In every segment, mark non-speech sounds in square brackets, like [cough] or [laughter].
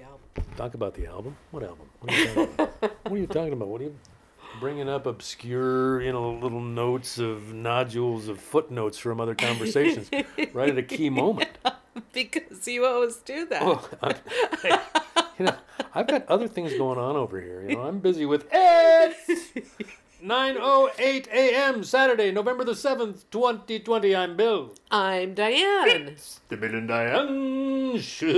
the album. Talk about the album. What album? What are you talking about? [laughs] what are you talking about? What are you bringing up? Obscure, you know, little notes of nodules of footnotes from other conversations, [laughs] right at a key moment. [laughs] because you always do that. Oh, hey, you know, I've got other things going on over here. You know, I'm busy with it's 9:08 a.m. Saturday, November the seventh, 2020. I'm Bill. I'm Diane. The Bill and Diane show.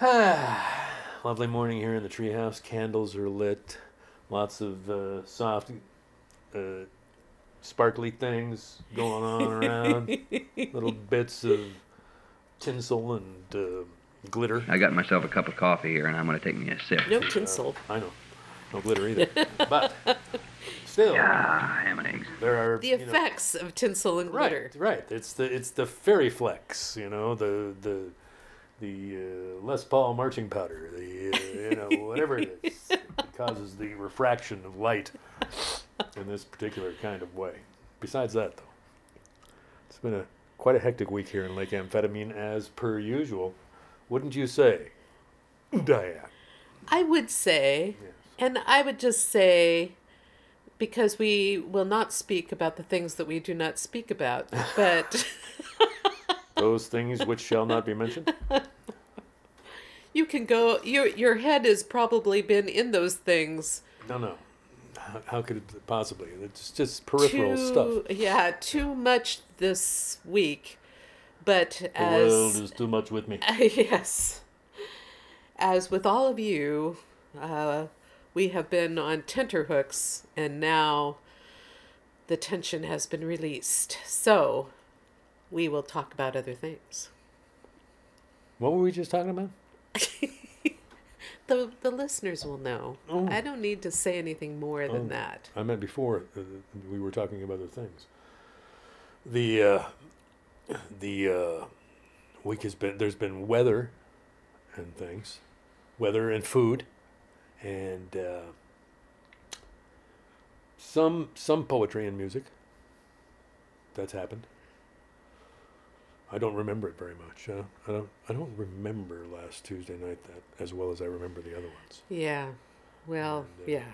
[sighs] Lovely morning here in the treehouse. Candles are lit. Lots of uh, soft, uh, sparkly things going on around. [laughs] Little bits of tinsel and uh, glitter. I got myself a cup of coffee here, and I'm going to take me a sip. No tinsel. I know. No glitter either. [laughs] but still, Ah, ham and eggs. there are The you know- effects of tinsel and glitter. Right, right. It's the it's the fairy flex, you know, the the the uh, Les Paul marching powder, the uh, you know whatever it is, [laughs] it causes the refraction of light [laughs] in this particular kind of way. Besides that, though, it's been a quite a hectic week here in Lake Amphetamine, as per usual, wouldn't you say, [clears throat] Diane? I would say, Yes. and I would just say, because we will not speak about the things that we do not speak about, but [laughs] Those things which shall not be mentioned. [laughs] you can go. Your your head has probably been in those things. No, no. How, how could it possibly? It's just peripheral too, stuff. Yeah, too much this week. But The as world is too much with me. [laughs] yes, as with all of you, uh, we have been on tenterhooks, and now the tension has been released. So we will talk about other things. What were we just talking about? [laughs] The the listeners will know. Oh. I don't need to say anything more than Oh. that. I meant before uh, we were talking about other things. The uh, the uh, week has been there's been weather and things, weather and food, and uh, some some poetry and music. That's happened. I don't remember it very much. Uh, I don't. I don't remember last Tuesday night that as well as I remember the other ones. Yeah. Well, And, uh, yeah.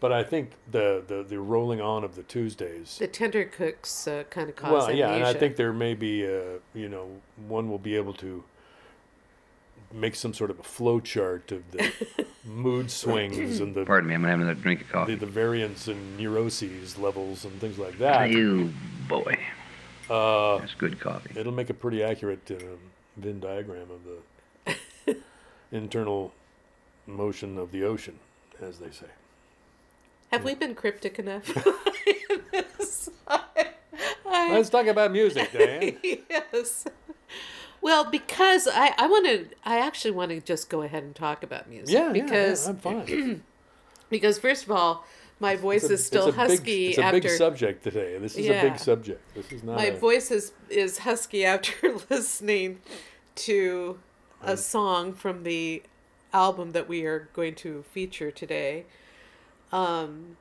But I think the the, the rolling on of the Tuesdays. The tenterhooks uh, kind of cause well, yeah, and I think there may be, uh, you know, one will be able to make some sort of a flow chart of the [laughs] mood swings and the, Pardon me, I'm having to have another drink of the coffee. the variance in neuroses levels and things like that. You boy, Uh, that's good coffee. it'll make a pretty accurate uh, Venn diagram of the [laughs] internal motion of the ocean, as they say. Have we been cryptic enough? I- [laughs] I- [laughs] Let's talk about music, Dan. yes. Well, because I, I want to, I actually want to just go ahead and talk about music. yeah, yeah, because yeah, I'm fine. [clears throat] because first of all, my voice a- is still a big- husky it's a after big subject today. This is a big subject. This is not. my a, voice is is husky after [laughs] listening to a song from the album that we are going to feature today um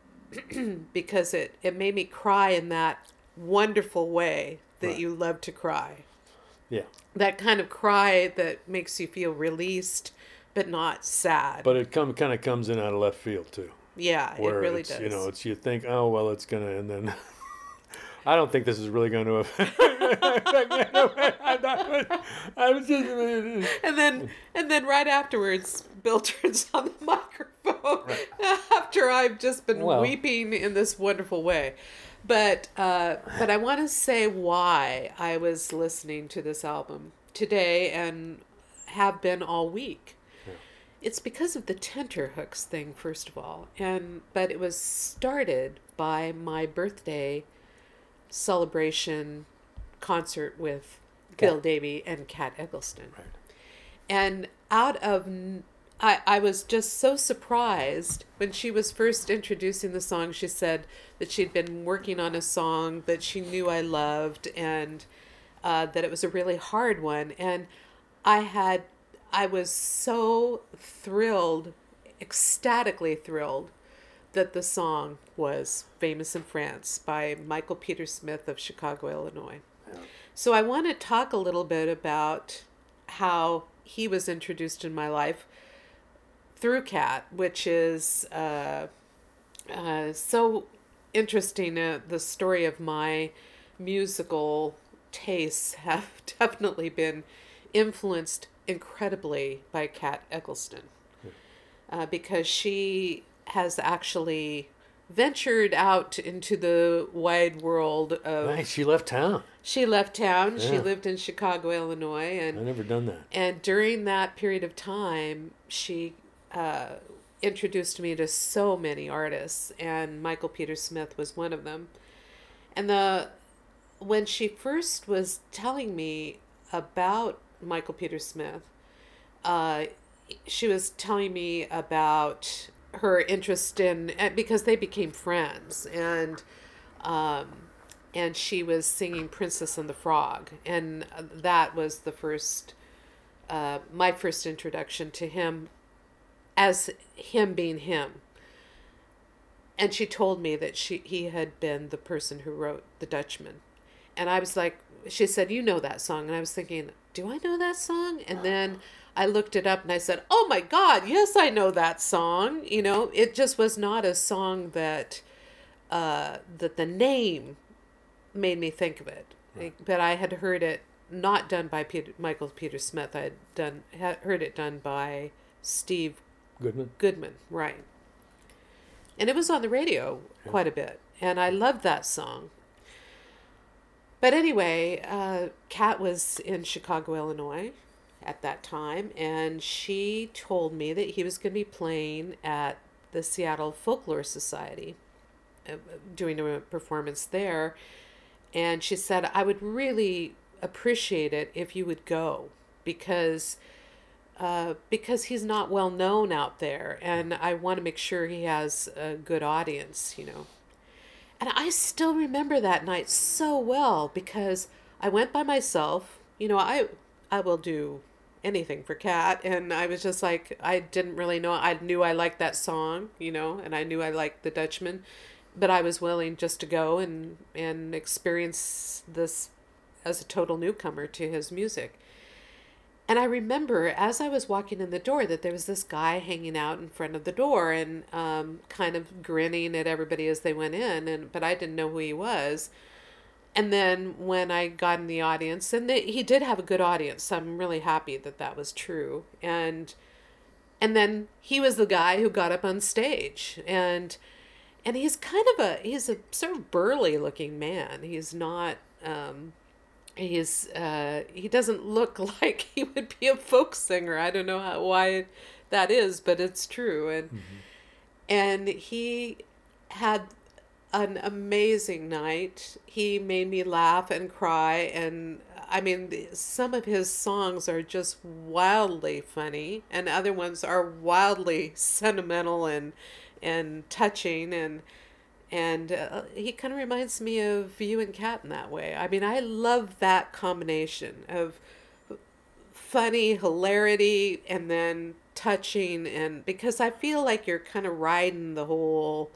[clears throat] because it it made me cry in that wonderful way that Right. you love to cry Yeah, that kind of cry that makes you feel released but not sad but it come kind of comes in out of left field too. Yeah it really does You know, it's you think, oh well, it's gonna, and then [laughs] I don't think this is really going to affect. [laughs] I was just. and then and then right afterwards bill [laughs] turns on the microphone after i've just been Well- weeping in this wonderful way but uh, but i want to say why i was listening to this album today and have been all week it's because of the tenterhooks thing first of all and but it was started by my birthday celebration concert with bill davy and kat eggleston. Right. and out of I, I was just so surprised when she was first introducing the song. She said that she'd been working on a song that she knew i loved and uh, that it was a really hard one. And i had i was so thrilled ecstatically thrilled that the song was Famous in France by Michael Peter Smith of Chicago, Illinois. Yeah. So I want to talk a little bit about how he was introduced in my life through Cat, which is uh, uh, so interesting. Uh, the story of my musical tastes [laughs] have definitely been influenced incredibly by Kat Eggleston uh, because she has actually ventured out into the wide world of. Right, she left town. She left town. She lived in Chicago, Illinois, and I've never done that. and during that period of time, she uh, introduced me to so many artists, and Michael Peter Smith was one of them. And the when she first was telling me about Michael Peter Smith, uh, she was telling me about her interest in eh, because they became friends and um, and she was singing Princess and the Frog, and that was the first uh, my first introduction to him as him being him. And she told me that she he had been the person who wrote The Dutchman. And I was like she said, You know that song and I was thinking, Do I know that song? And then I looked it up and I said, Oh my god, yes I know that song. You know, it just was not a song that uh that the name made me think of it. But I had heard it not done by Peter, Michael Peter Smith. I had done had heard it done by Steve Goodman. Goodman, right. And it was on the radio quite a bit, and I loved that song. But anyway, uh, Kat was in Chicago, Illinois at that time, and she told me that he was going to be playing at the Seattle Folklore Society, uh, doing a performance there. And she said, I would really appreciate it if you would go because uh, because he's not well known out there, and I want to make sure he has a good audience, you know. And I still remember that night so well because I went by myself. You know, I I will do anything for Cat, and I was just like I didn't really know. I knew I liked that song, you know, and I knew I liked the Dutchman, but I was willing just to go and and experience this as a total newcomer to his music. And I remember as I was walking in the door that there was this guy hanging out in front of the door and um, kind of grinning at everybody as they went in, and but I didn't know who he was. And then when I got in the audience, and the, he did have a good audience, so I'm really happy that that was true. And and then he was the guy who got up on stage, and and he's kind of a he's a sort of burly looking man. He's not. Um, he's uh he doesn't look [laughs] like he would be a folk singer. I don't know how why that is but it's true. And and he had an amazing night. He made me laugh and cry. And i mean some of his songs are just wildly funny and other ones are wildly [laughs] sentimental and and touching. And and uh, he kind of reminds me of you and Kat in that way. I mean, I love that combination of funny hilarity and then touching, and because I feel like you're kind of riding the whole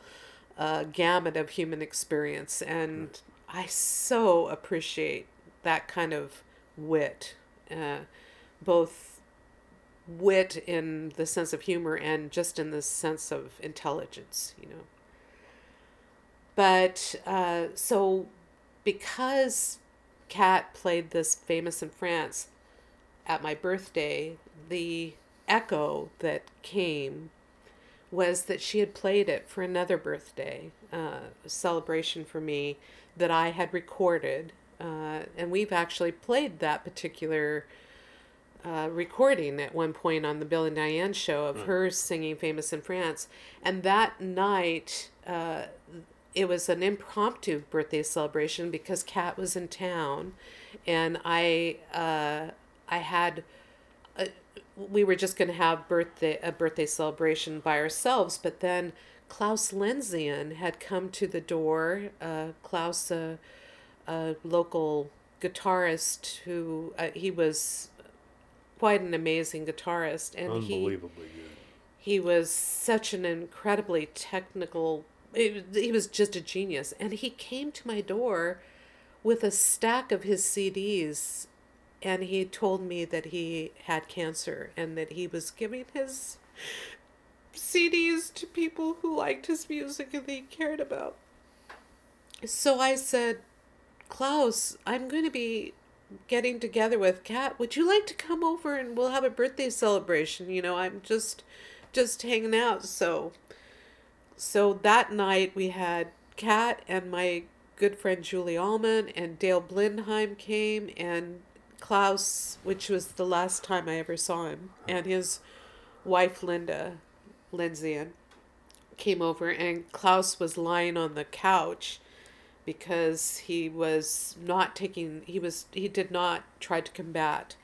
uh, gamut of human experience, and I so appreciate that kind of wit, uh, both wit in the sense of humor and just in the sense of intelligence, you know. But uh, so, because Kat played this famous in France at my birthday, the echo that came was that she had played it for another birthday uh, celebration for me that I had recorded. Uh, and we've actually played that particular uh, recording at one point on the Bill and Diane show of her singing Famous in France. And that night, uh, it was an impromptu birthday celebration because Kat was in town, and I uh, I had uh, we were just going to have birthday a birthday celebration by ourselves, but then Klaus Lenzian had come to the door. Uh, Klaus, a, a local guitarist who uh, he was quite an amazing guitarist, and he good. He was such an incredibly technical. It, he was just a genius, and he came to my door with a stack of his CDs, and he told me that he had cancer and that he was giving his CDs to people who liked his music and they cared about. So I said, Klaus, I'm going to be getting together with Kat. Would you like to come over and we'll have a birthday celebration? You know, I'm just just hanging out. So so that night we had Kat and my good friend Julie Allman and Dale Blindheim came and Klaus, which was the last time I ever saw him, and his wife Linda, Lindsay, came over and Klaus was lying on the couch because he was not taking he was he did not try to combat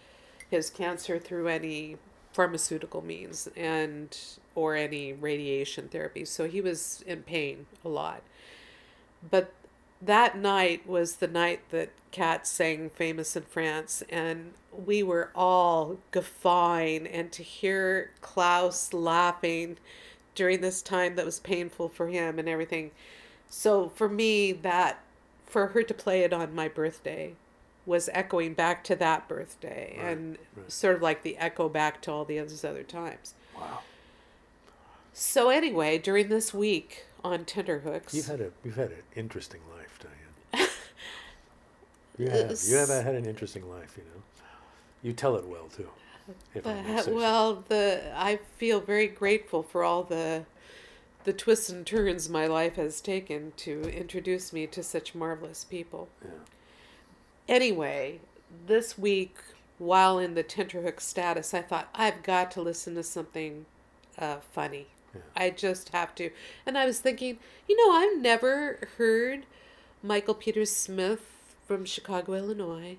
his cancer through any pharmaceutical means and or any radiation therapy so he was in pain a lot but that night was the night that Kat sang Famous in France, and we were all guffawing. And to hear Klaus laughing during this time that was painful for him and everything. So for me, that for her to play it on my birthday was echoing back to that birthday Right, and right. sort of like the echo back to all the other times. Wow. So anyway, during this week on Tenderhooks, You've had a you've had an interesting life, Diane. [laughs] You have. You have had an interesting life, you know. You tell it well too. If But, well, the I feel very grateful for all the the twists and turns my life has taken to introduce me to such marvelous people. Yeah. Anyway, this week while in the tenterhook status, I thought I've got to listen to something uh, funny. Yeah. I just have to. And I was thinking, you know, I've never heard Michael Peter Smith from Chicago, Illinois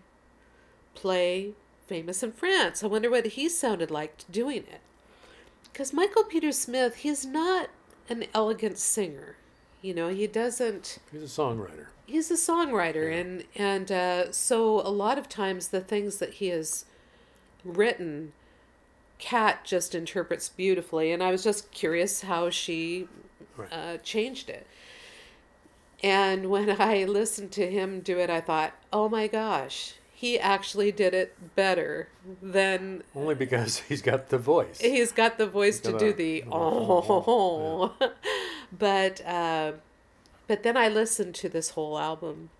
play Famous in France. I wonder what he sounded like doing it. Because Michael Peter Smith, he's not an elegant singer. You know, he doesn't He's a songwriter. he's a songwriter and and uh, so a lot of times the things that he has written kat just interprets beautifully and i was just curious how she Right. uh, changed it and when [laughs] i listened to him do it i thought oh my gosh he actually did it better than Only because [laughs] he's got the voice. he's got the voice He's to do a- the [laughs] oh, oh but uh, but then i listened to this whole album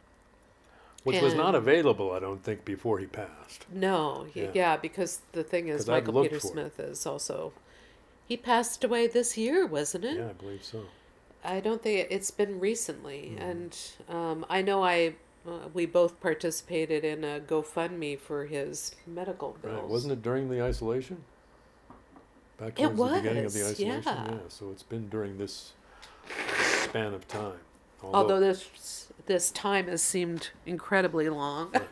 Which was not available, I don't think, before he passed. No, he, Yeah. yeah. because the thing is, Michael Peter. Smith is also. He passed away this year, wasn't it? Yeah, I believe so. I don't think it, it's been recently, Mm-hmm. and um, I know I uh, we both participated in a GoFundMe for his medical bills. Right. Wasn't it during the isolation? Back It towards the beginning of the was, isolation? yeah. So it's been during this span of time. Although this this time has seemed incredibly long. [laughs]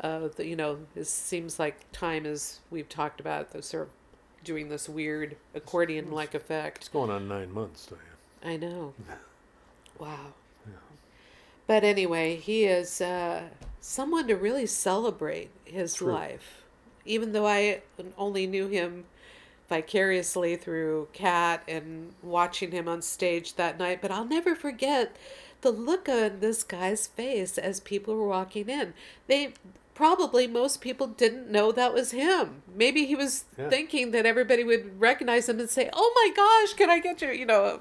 Uh, the, you know, it seems like time is we've talked about the sort of doing this weird accordion like effect. it's going on nine months, Diane. I know. [laughs] Wow. But anyway, he is uh, someone to really celebrate his True. life. Even though I only knew him vicariously through Cat and watching him on stage that night, but I'll never forget the look on this guy's face as people were walking in. They probably most people didn't know that was him. Maybe he was Yeah. thinking that everybody would recognize him and say, "Oh my gosh, can I get your, you know,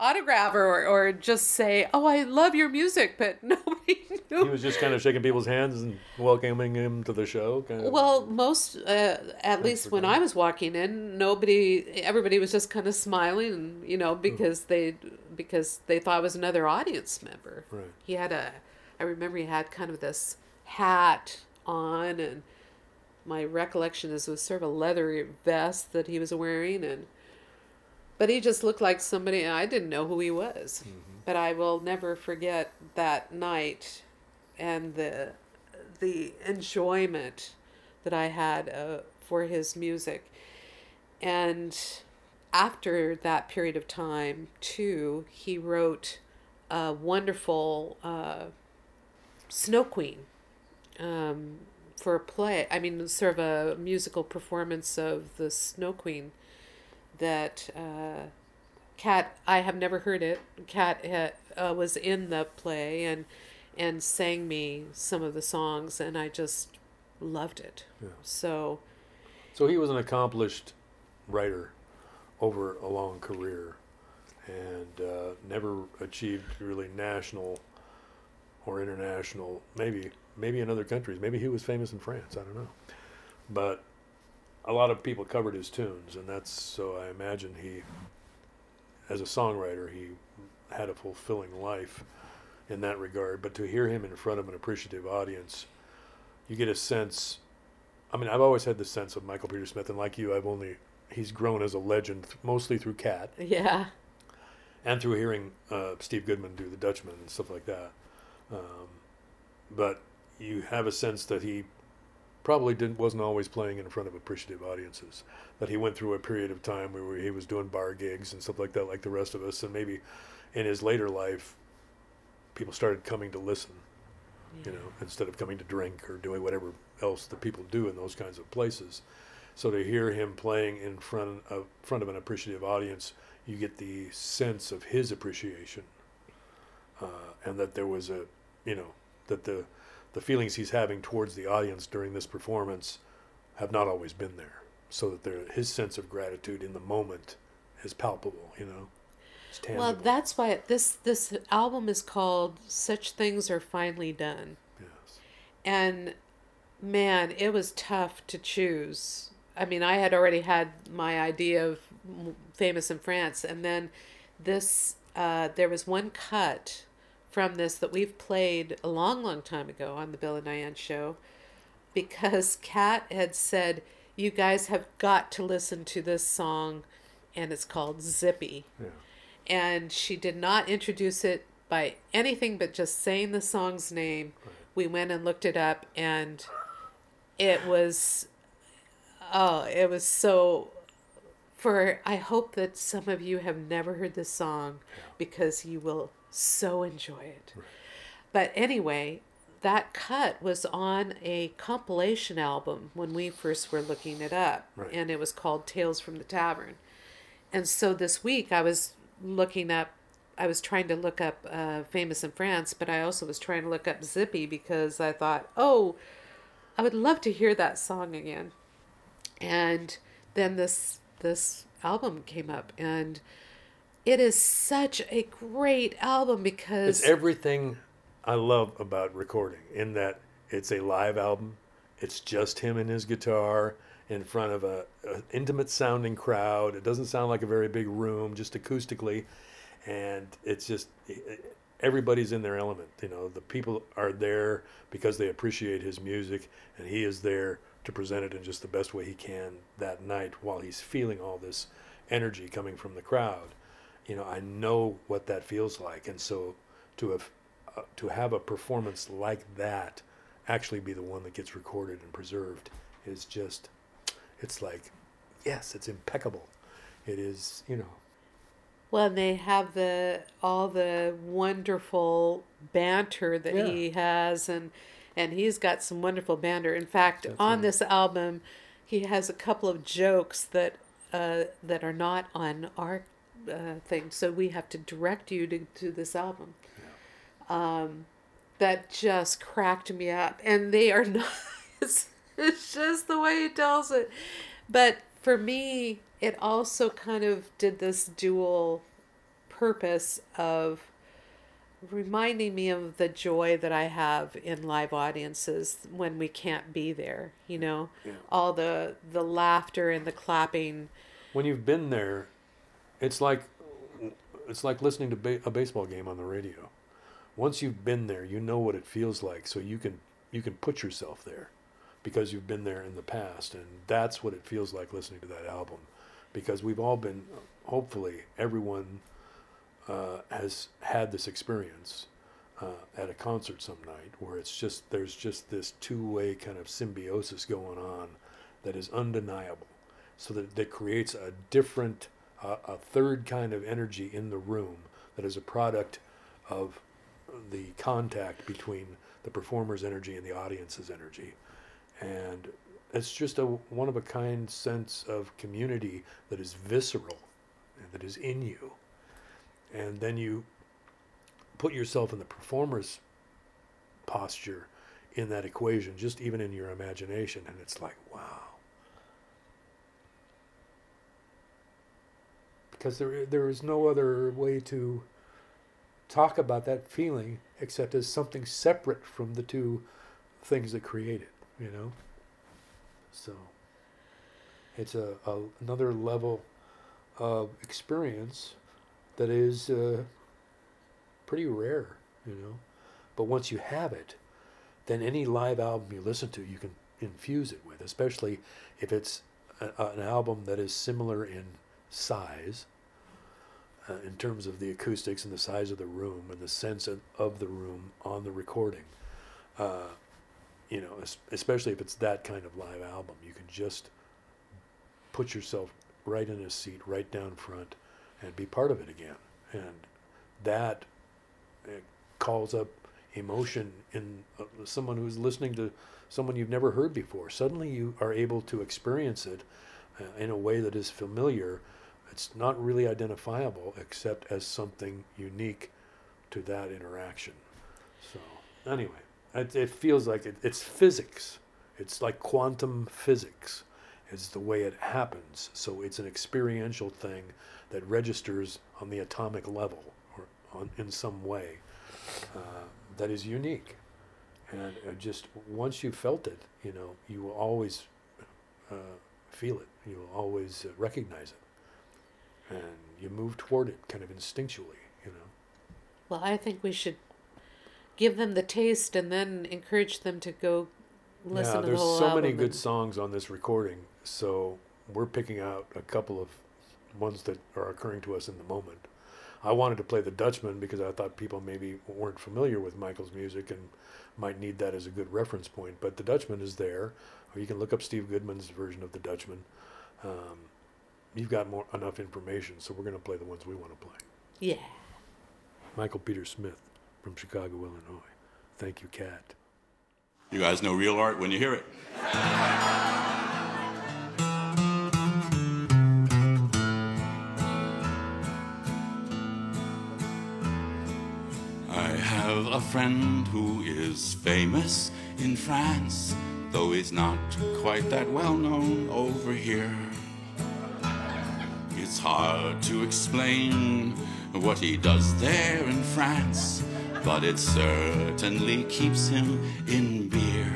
autograph or or just say, "Oh, I love your music," but [laughs] nobody He was just kind of shaking people's hands and welcoming him to the show. Kind of. Well, most, uh, at least when I was walking in, nobody, everybody was just kind of smiling, you know, because they, because they thought I was another audience member. Right. He had a, I remember he had kind of this hat on, and my recollection is it was sort of a leather vest that he was wearing, and, but he just looked like somebody I didn't know who he was. But I will never forget that night, and the, the enjoyment that I had uh, for his music. And after that period of time, too, he wrote a wonderful uh, Snow Queen um, for a play. I mean, sort of a musical performance of the Snow Queen that uh, Kat, I have never heard it. Kat uh, uh, was in the play and and sang me some of the songs, and I just loved it. Yeah. So, So he was an accomplished writer over a long career and uh, never achieved really national or international, maybe maybe in other countries. Maybe he was famous in France. I don't know. But a lot of people covered his tunes, and that's so I imagine he, as a songwriter, he had a fulfilling life in that regard. But to hear him in front of an appreciative audience, you get a sense. I mean, I've always had the sense of Michael Peter Smith, and like you, I've only he's grown as a legend th- mostly through Cat yeah. and through hearing uh, Steve Goodman do the Dutchman and stuff like that. Um, but you have a sense that he probably didn't wasn't always playing in front of appreciative audiences. That he went through a period of time where he was doing bar gigs and stuff like that, like the rest of us, and maybe in his later life, people started coming to listen. You know, instead of coming to drink or doing whatever else that people do in those kinds of places. So to hear him playing in front of front of an appreciative audience, you get the sense of his appreciation, uh, and that there was a, you know, that the the feelings he's having towards the audience during this performance have not always been there. So that there, his sense of gratitude in the moment is palpable. You know. Well, that's why this this album is called "Such Things Are Finally Done," yes. and man, it was tough to choose. I mean, I had already had my idea of famous in France, and then this uh, there was one cut from this that we've played a long, long time ago on the Bill and Diane show, because Kat had said, "You guys have got to listen to this song," and it's called Zippy Yeah. and she did not introduce it by anything but just saying the song's name. We went and looked it up, and it was, oh, it was so. For I hope that some of you have never heard this song because you will so enjoy it. But anyway, that cut was on a compilation album when we first were looking it up, Right. and it was called Tales from the Tavern. And so this week I was looking up, I was trying to look up uh, Famous in France, but I also was trying to look up Zippy because I thought, oh, I would love to hear that song again. And then this this album came up, and it is such a great album because It's everything I love about recording in that it's a live album. It's just him and his guitar in front of a, a intimate sounding crowd. It doesn't sound like a very big room, just acoustically, and it's just everybody's in their element. You know, the people are there because they appreciate his music, and he is there to present it in just the best way he can that night while he's feeling all this energy coming from the crowd. You know, I know what that feels like, and so to have uh, to have a performance like that actually be the one that gets recorded and preserved is just it's like yes it's impeccable it is you know Well, and they have the all the wonderful banter that Yeah. he has, and and he's got some wonderful banter. In fact, on this album, he has a couple of jokes that uh, that are not on our uh, thing, so we have to direct you to to this album. Um, that just cracked me up, and they are [laughs] not. It's, it's just the way he tells it, but for me, it also kind of did this dual purpose of reminding me of the joy that I have in live audiences when we can't be there, you know. Yeah. All the the laughter and the clapping. when you've been there it's like it's like listening to ba- a baseball game on the radio once you've been there you know what it feels like so you can you can put yourself there because you've been there in the past and that's what it feels like listening to that album because we've all been hopefully everyone uh, has had this experience uh, at a concert some night where it's just there's just this two-way kind of symbiosis going on that is undeniable so that that creates a different uh, a third kind of energy in the room that is a product of the contact between the performer's energy and the audience's energy and it's just a one of a kind sense of community that is visceral and that is in you. And then you put yourself in the performer's posture in that equation, just even in your imagination, and it's like, wow. Because there, there is no other way to talk about that feeling except as something separate from the two things that create it, you know? So it's a, a another level of experience that is uh, pretty rare, you know? But once you have it, then any live album you listen to, you can infuse it with, especially if it's a, an album that is similar in size, uh, in terms of the acoustics and the size of the room and the sense of, of the room on the recording. Uh, you know, especially if it's that kind of live album, you can just put yourself right in a seat, right down front, and be part of it again. And that calls up emotion in uh, someone who's listening to someone you've never heard before. Suddenly you are able to experience it uh, in a way that is familiar. It's not really identifiable except as something unique to that interaction. So, anyway, it, it feels like it, it's physics. It's like quantum physics. It's the way it happens. So, it's an experiential thing that registers on the atomic level or on, in some way. Uh, that is unique. And uh, just once you felt it, you know, you will always uh, feel it. You will always uh, recognize it. And you move toward it kind of instinctually, you know. Well, I think we should give them the taste and then encourage them to go listen yeah, to there's the whole so album. many good songs on this recording. So we're picking out a couple of ones that are occurring to us in the moment. I wanted to play the Dutchman because I thought people maybe weren't familiar with Michael's music and might need that as a good reference point. But the Dutchman is there, or you can look up Steve Goodman's version of the Dutchman. Um, you've got more enough information, so we're going to play the ones we want to play. Yeah. Michael Peter Smith from Chicago, Illinois. Thank you, Kat. You guys know real art when you hear it. A friend who is famous in France, though he's not quite that well known over here. It's hard to explain what he does there in France, but it certainly keeps him in beer.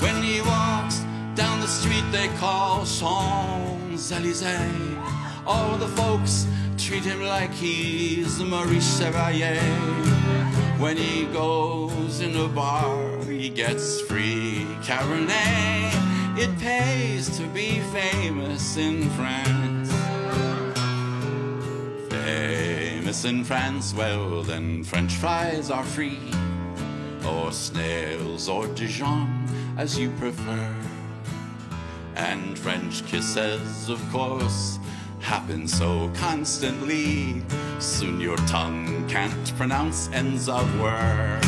When he walks down the street they call Champs Elysees, all the folks treat him like he's Maurice Chevalier. When he goes in a bar, he gets free Cabernet. It pays to be famous in France. Famous in France, well then French fries are free, or snails or Dijon as you prefer. And French kisses, of course, happen so constantly. Soon your tongue can't pronounce ends of words.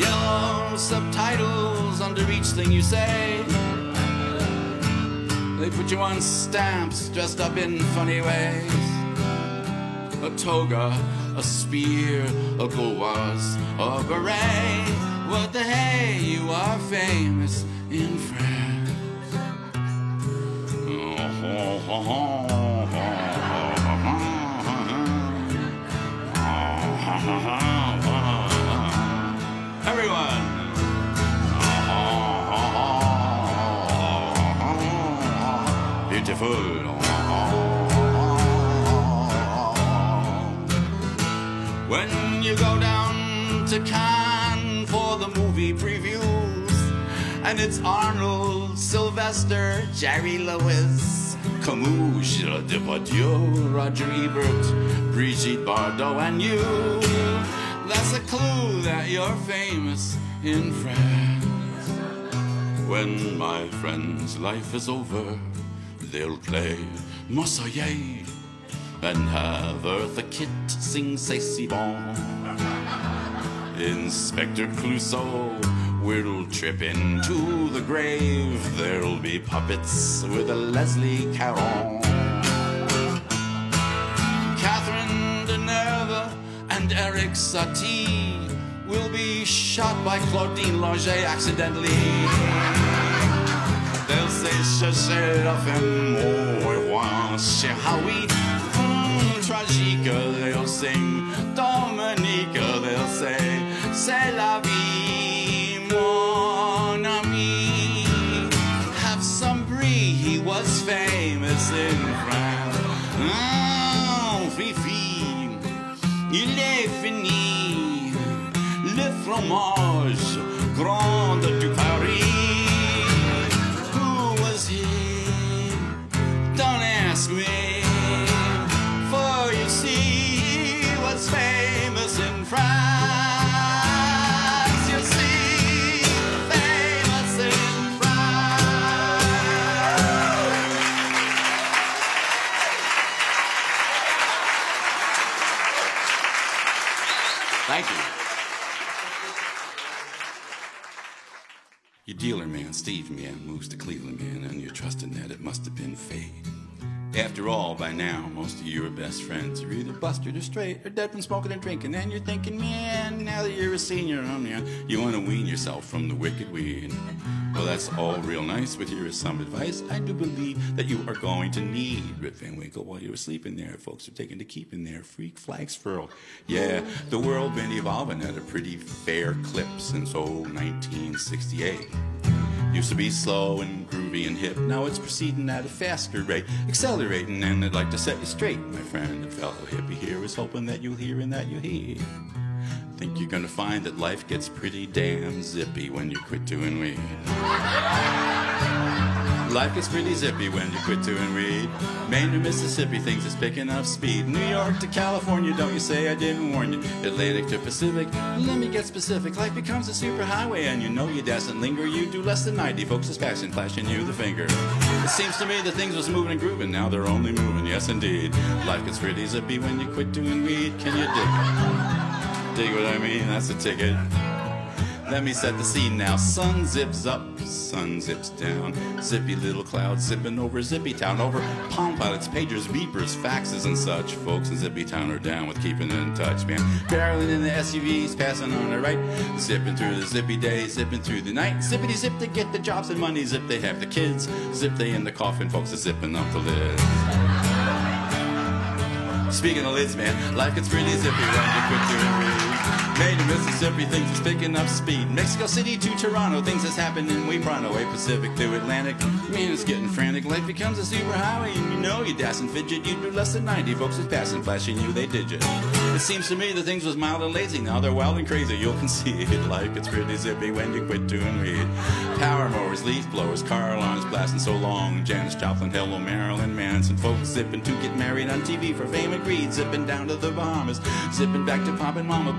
Yellow subtitles under each thing you say. They put you on stamps dressed up in funny ways. A toga, a spear, a gauze, a beret. What the hey, you are famous in France. Everyone. Beautiful. When you go down to Cannes for the movie previews, and it's Arnold, Sylvester, Jerry Lewis, Camus, Depardieu, Roger Ebert, Brigitte Bardot, and you. That's a clue that you're famous in France. When my friend's life is over, they'll play Marseillaise and have Eartha Kitt sing C'est si bon. Inspector Clouseau We'll trip into the grave. There'll be puppets with a Leslie Caron. Catherine Deneuve and Eric Satie will be shot by Claudine Longet accidentally. They'll say, cherchez la femme au revoir, cher Howie. Tragique, they'll sing. courage. Grand moves to Cleveland man, and you're trusting that it must have been fate. After all, by now, most of your best friends. You're either busted or straight, or dead from smoking and drinking, and you're thinking, man, now that you're a senior, um, oh man, you want to wean yourself from the wicked weed. Well, that's all real nice, but here is some advice I do believe that you are going to need. Rip Van Winkle, while you were sleeping there, folks are taking to keeping their freak flags furled. Yeah, the world been evolving at a pretty fair clip since, oh, 1968. Used to be slow and groovy and hip. Now it's proceeding at a faster rate, accelerating. And I'd like to set you straight, my friend. A fellow hippie here is hoping that you'll hear and that you'll heed. Think you're gonna find that life gets pretty damn zippy when you quit doing weed. [laughs] Life gets pretty zippy when you quit doing weed. Maine to Mississippi, things is picking up speed. New York to California, don't you say I didn't warn you. Atlantic to Pacific, let me get specific. Life becomes a superhighway, and you know you doesn't linger. You do less than 90, folks is passing, flashing you the finger. It seems to me that things was moving and grooving, now they're only moving, yes indeed. Life gets pretty zippy when you quit doing weed. Can you dig it? Dig what I mean? That's the ticket. Let me set the scene now. Sun zips up, sun zips down. Zippy little clouds zipping over Zippy Town, over Palm Pilots, pagers, beepers, faxes, and such. Folks in Zippy Town are down with keeping in touch, man. Barreling in the SUVs, passing on the right. Zipping through the zippy day, zipping through the night. Zippity zip to get the jobs and money. Zip they have the kids. Zip they in the coffin, folks are zipping up the lid. Speaking of lids, man, life gets pretty zippy when you quit doing to Mississippi, things is picking up speed. Mexico City to Toronto, things is happening We pronto. Way Pacific to Atlantic, man, it's getting frantic. Life becomes a superhighway, and you know you dash and fidget. You do less than 90, folks is passing, flashing you, they digit. It seems to me that things was mild and lazy, now they're wild and crazy. You'll [laughs] concede life gets pretty zippy when you quit doing weed. Power mowers, leaf blowers, car alarms blasting so long. Janis Joplin, hello Marilyn Manson, folks zipping to get married on TV for fame and greed. Zipping down to the Bahamas, zipping back to Pop and Mama,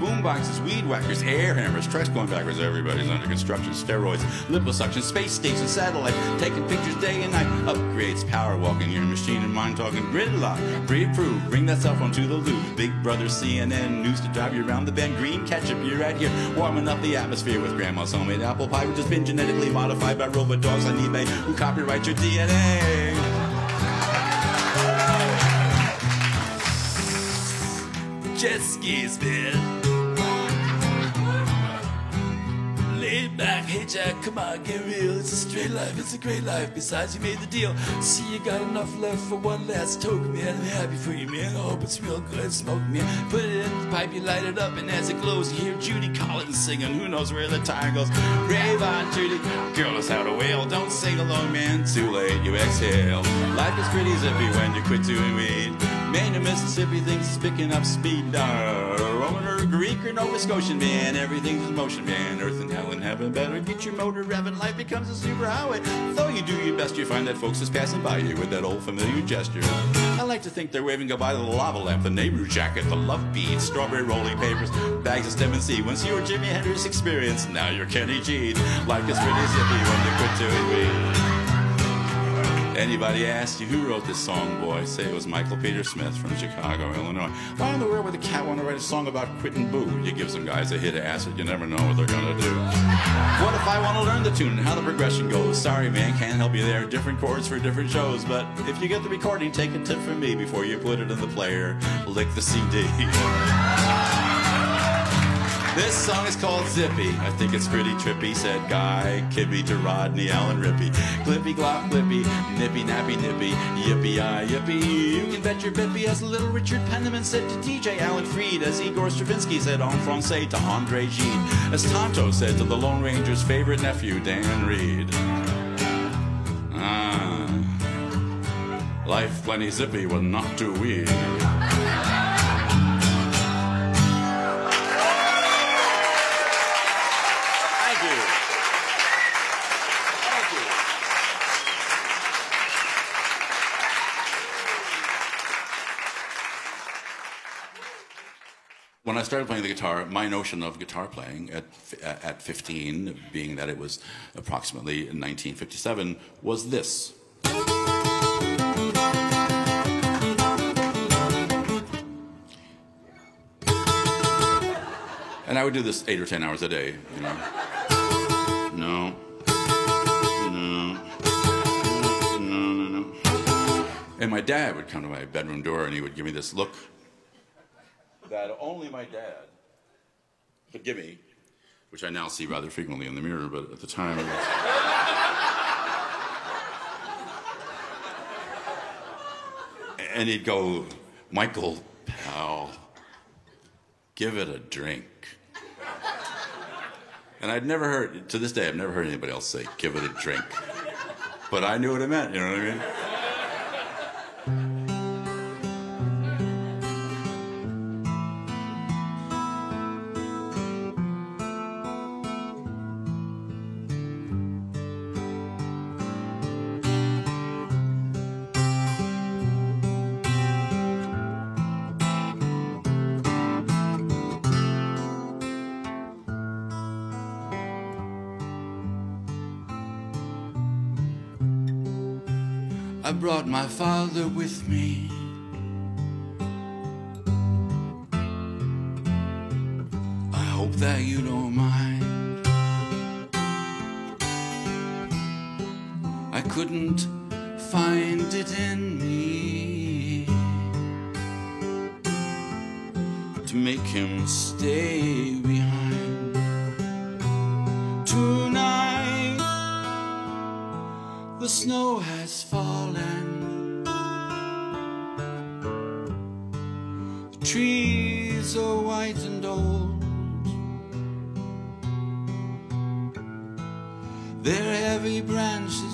weed whackers, air hammers, trucks going backwards. Everybody's under construction, steroids, liposuction, space station, satellite, taking pictures day and night. Upgrades, power walking, your machine and mind talking, gridlock, pre-approved. Bring that cell phone to the loop. Big Brother CNN news to drive you around the bend. Green ketchup, you're right here, warming up the atmosphere with grandma's homemade apple pie, which has been genetically modified by robot dogs on eBay who copyright your DNA. jet skis, man. Hey Jack, come on, get real. It's a straight life, it's a great life. Besides, you made the deal. See, you got enough left for one last token, man. I'm happy for you, man. I hope it's real good. Smoke, man. Put it in the pipe, you light it up, and as it glows, you hear Judy Collins singing. Who knows where the time goes? Rave on, Judy. Girl knows how to wail. Don't sing along, man. Too late, you exhale. Life is pretty zippy when you quit doing weed. Maine to Mississippi, things is picking up speed. Or Greek or Nova Scotian, man. Everything's in motion, man. Earth and hell and heaven better get your motor revving. Life becomes a superhighway. Though you do your best, you find that folks is passing by you with that old familiar gesture. I like to think they're waving goodbye to the lava lamp, the Nehru jacket, the love beads, strawberry rolling papers, bags of stem and seed. Once you were Jimi Hendrix experience, now you're Kenny G. Life is pretty zippy when you quit doing weed. Anybody asked you who wrote this song, boy, say it was Michael Peter Smith from Chicago, Illinois. Why in the world would a cat want to write a song about quitting boo? You give some guys a hit of acid, you never know what they're gonna do. What if I want to learn the tune and how the progression goes? Sorry, man, can't help you there. Different chords for different shows, but if you get the recording, take a tip from me before you put it in the player. Lick the CD. [laughs] This song is called Zippy. I think it's pretty trippy, said Guy Kibbee to Rodney Allen Rippy. Clippy glop clippy, nippy nappy nippy, yippee I yippee. You can bet your bippy, as little Richard Penniman said to DJ Alan Freed, as Igor Stravinsky said en français to Andre Gide, as Tonto said to the Lone Ranger's favorite nephew, Dan Reid. Ah, life plenty zippy, but not too weird. I started playing the guitar, my notion of guitar playing at, at 15, being that it was approximately 1957, was this. And I would do this eight or ten hours a day, you know. No. No. No, no, no. And my dad would come to my bedroom door and he would give me this look that only my dad could give me, which I now see rather frequently in the mirror, but at the time it was. [laughs] and he'd go, Michael, pal, give it a drink. And I'd never heard, to this day, I've never heard anybody else say, give it a drink. But I knew what it meant, you know what I mean? My father with me. I hope that you don't mind. I couldn't find it in me to make him stay behind. Tonight the snow has fallen. Trees are white and old. Their heavy branches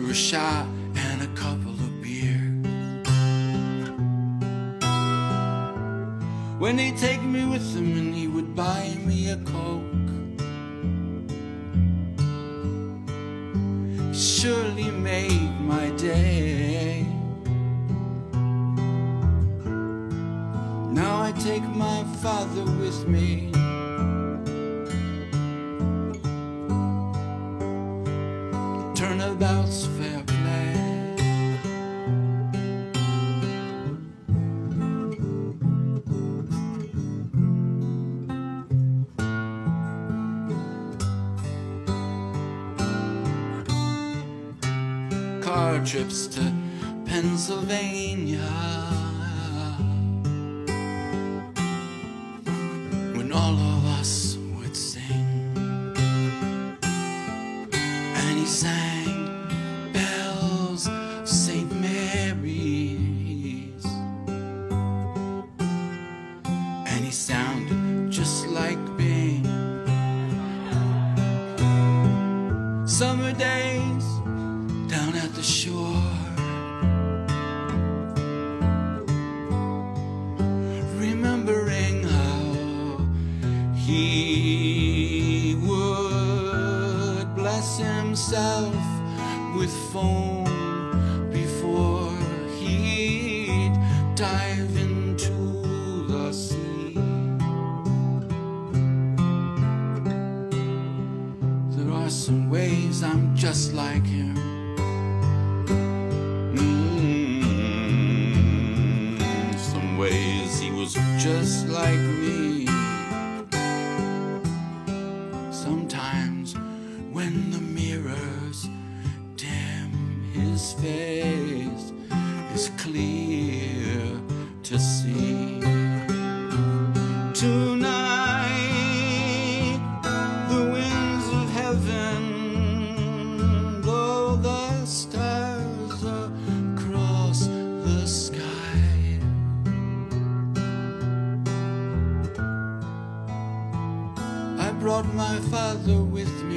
for a shot and a couple of beers. When he'd take me with him and he would buy me a coke. surely made my day. Now I take my father with me. summer days down at the shore. Brought my father with me.